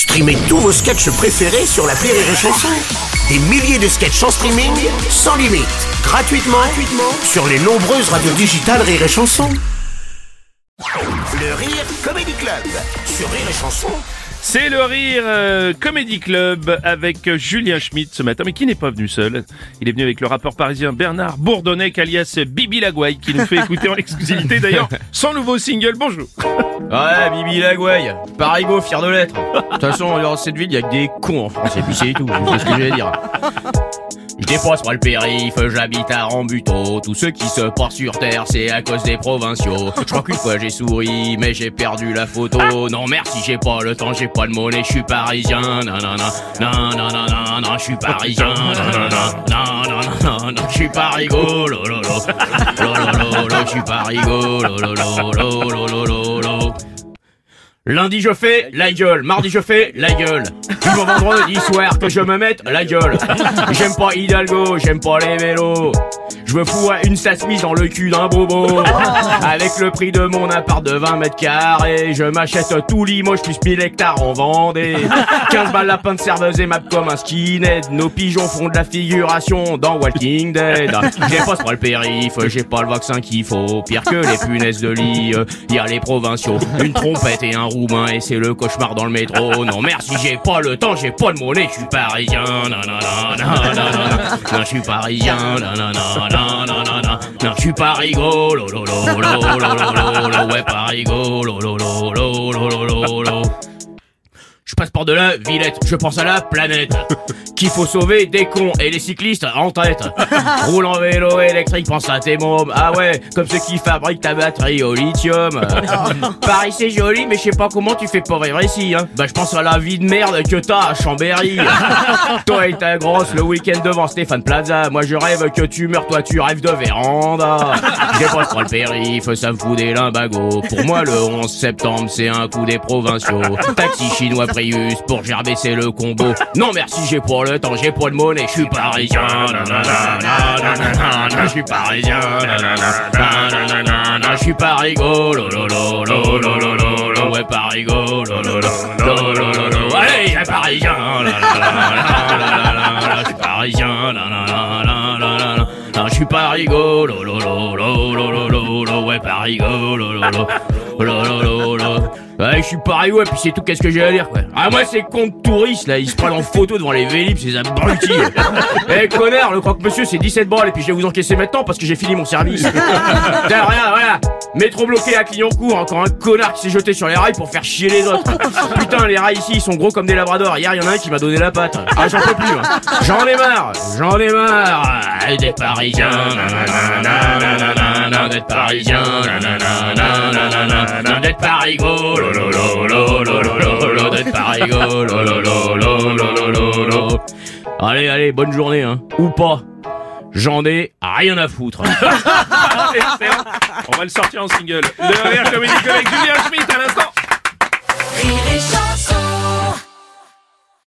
Streamez tous vos sketchs préférés sur la Rire et Chanson. Des milliers de sketchs en streaming, sans limite, gratuitement, gratuitement sur les nombreuses radios digitales Rire et Chanson. Le Rire Comedy Club sur Rire et Chanson. C'est le Rire euh, Comedy Club avec Julien Schmidt ce matin, mais qui n'est pas venu seul. Il est venu avec le rappeur parisien Bernard Bourdonnec, alias Bibi Lagouaille, qui nous fait écouter en exclusivité d'ailleurs son nouveau single. Bonjour. Ouais, Bibi Lagouaille, Parigo, fier de l'être. De toute façon, dans cette ville, il y a que des cons en France, et puis c'est tout, c'est ce que je vais dire. Je dépasse pas le périph, j'habite à Rambuteau. Tous ceux qui se portent sur terre, c'est à cause des provinciaux. Je crois qu'une fois j'ai souri, mais j'ai perdu la photo. Non merci, j'ai pas le temps, j'ai pas de monnaie, je suis parisien. Non non non, je suis parisien. Non non non, je suis pas rigolo. Lo lo lo, lo lo lo, je suis lo Lundi je fais la gueule, mardi je fais la gueule. Puis vendredi soir que je me mette la gueule. J'aime pas Hidalgo, j'aime pas les vélos. Je me fous à une mise dans le cul d'un bobo. Avec le prix de mon appart de 20 mètres carrés, je m'achète tout Limoges plus 1000 hectares en Vendée. 15 balles la de serveuse et map comme un skinhead. Nos pigeons font de la figuration dans Walking Dead. J'ai pas trop le périph, j'ai pas le vaccin qu'il faut. Pire que les punaises de lit, y a les provinciaux. Une trompette et un roumain et c'est le cauchemar dans le métro. Non merci, j'ai pas le temps, j'ai pas de monnaie, je suis parisien. Non non non non non non, non je suis parisien. Non non non non non, non, non, non, non, je suis pas rigolo, lo, lo, lo, lo, lo, lo, ouais, pas rigolo, lo, lo, lo, lo, lo, lo, Je passe par de la Villette, je pense à la planète. Qu'il faut sauver des cons et les cyclistes en tête. Roule en vélo électrique, pense à tes mômes. Ah ouais, comme ceux qui fabriquent ta batterie au lithium. Paris c'est joli, mais je sais pas comment tu fais pour vivre ici. Hein. Bah je pense à la vie de merde que t'as à Chambéry. toi et ta grosse le week-end devant Stéphane Plaza. Moi je rêve que tu meurs, toi tu rêves de véranda. J'ai pas trop le périph, ça me fout des limbagos. Pour moi le 11 septembre c'est un coup des provinciaux. Taxi chinois Prius pour gerber c'est le combo. Non merci j'ai pas le temps, j'ai pas de monnaie, je suis parisien. Je suis parisien. Je suis pas rigolo. Ouais pas rigolo. Allez, parisien. Je suis parisien. Je suis pas rigolo. Ouais pas rigolo. Ouais, je suis pareil, ouais, puis c'est tout, qu'est-ce que j'ai à dire, quoi. Ah, moi, ces comptes touristes, là, ils se prennent en photo devant les vélib, ces abrutis. Eh, connard, le croque-monsieur, c'est 17 balles, et puis je vais vous encaisser maintenant parce que j'ai fini mon service. Tiens, regarde, voilà. Métro bloqué à Clignancourt, encore un connard qui s'est jeté sur les rails pour faire chier les autres. Putain, les rails ici, ils sont gros comme des labradors. Hier, il y en a un qui m'a donné la patte. Ah, j'en peux plus, hein. J'en ai marre, j'en ai marre. Des Parisiens, d'être d'être Parigolo Allez, allez, bonne journée, hein. Ou pas. J'en ai rien à foutre. On va le sortir en single. Le avec Julien Schmitt à l'instant.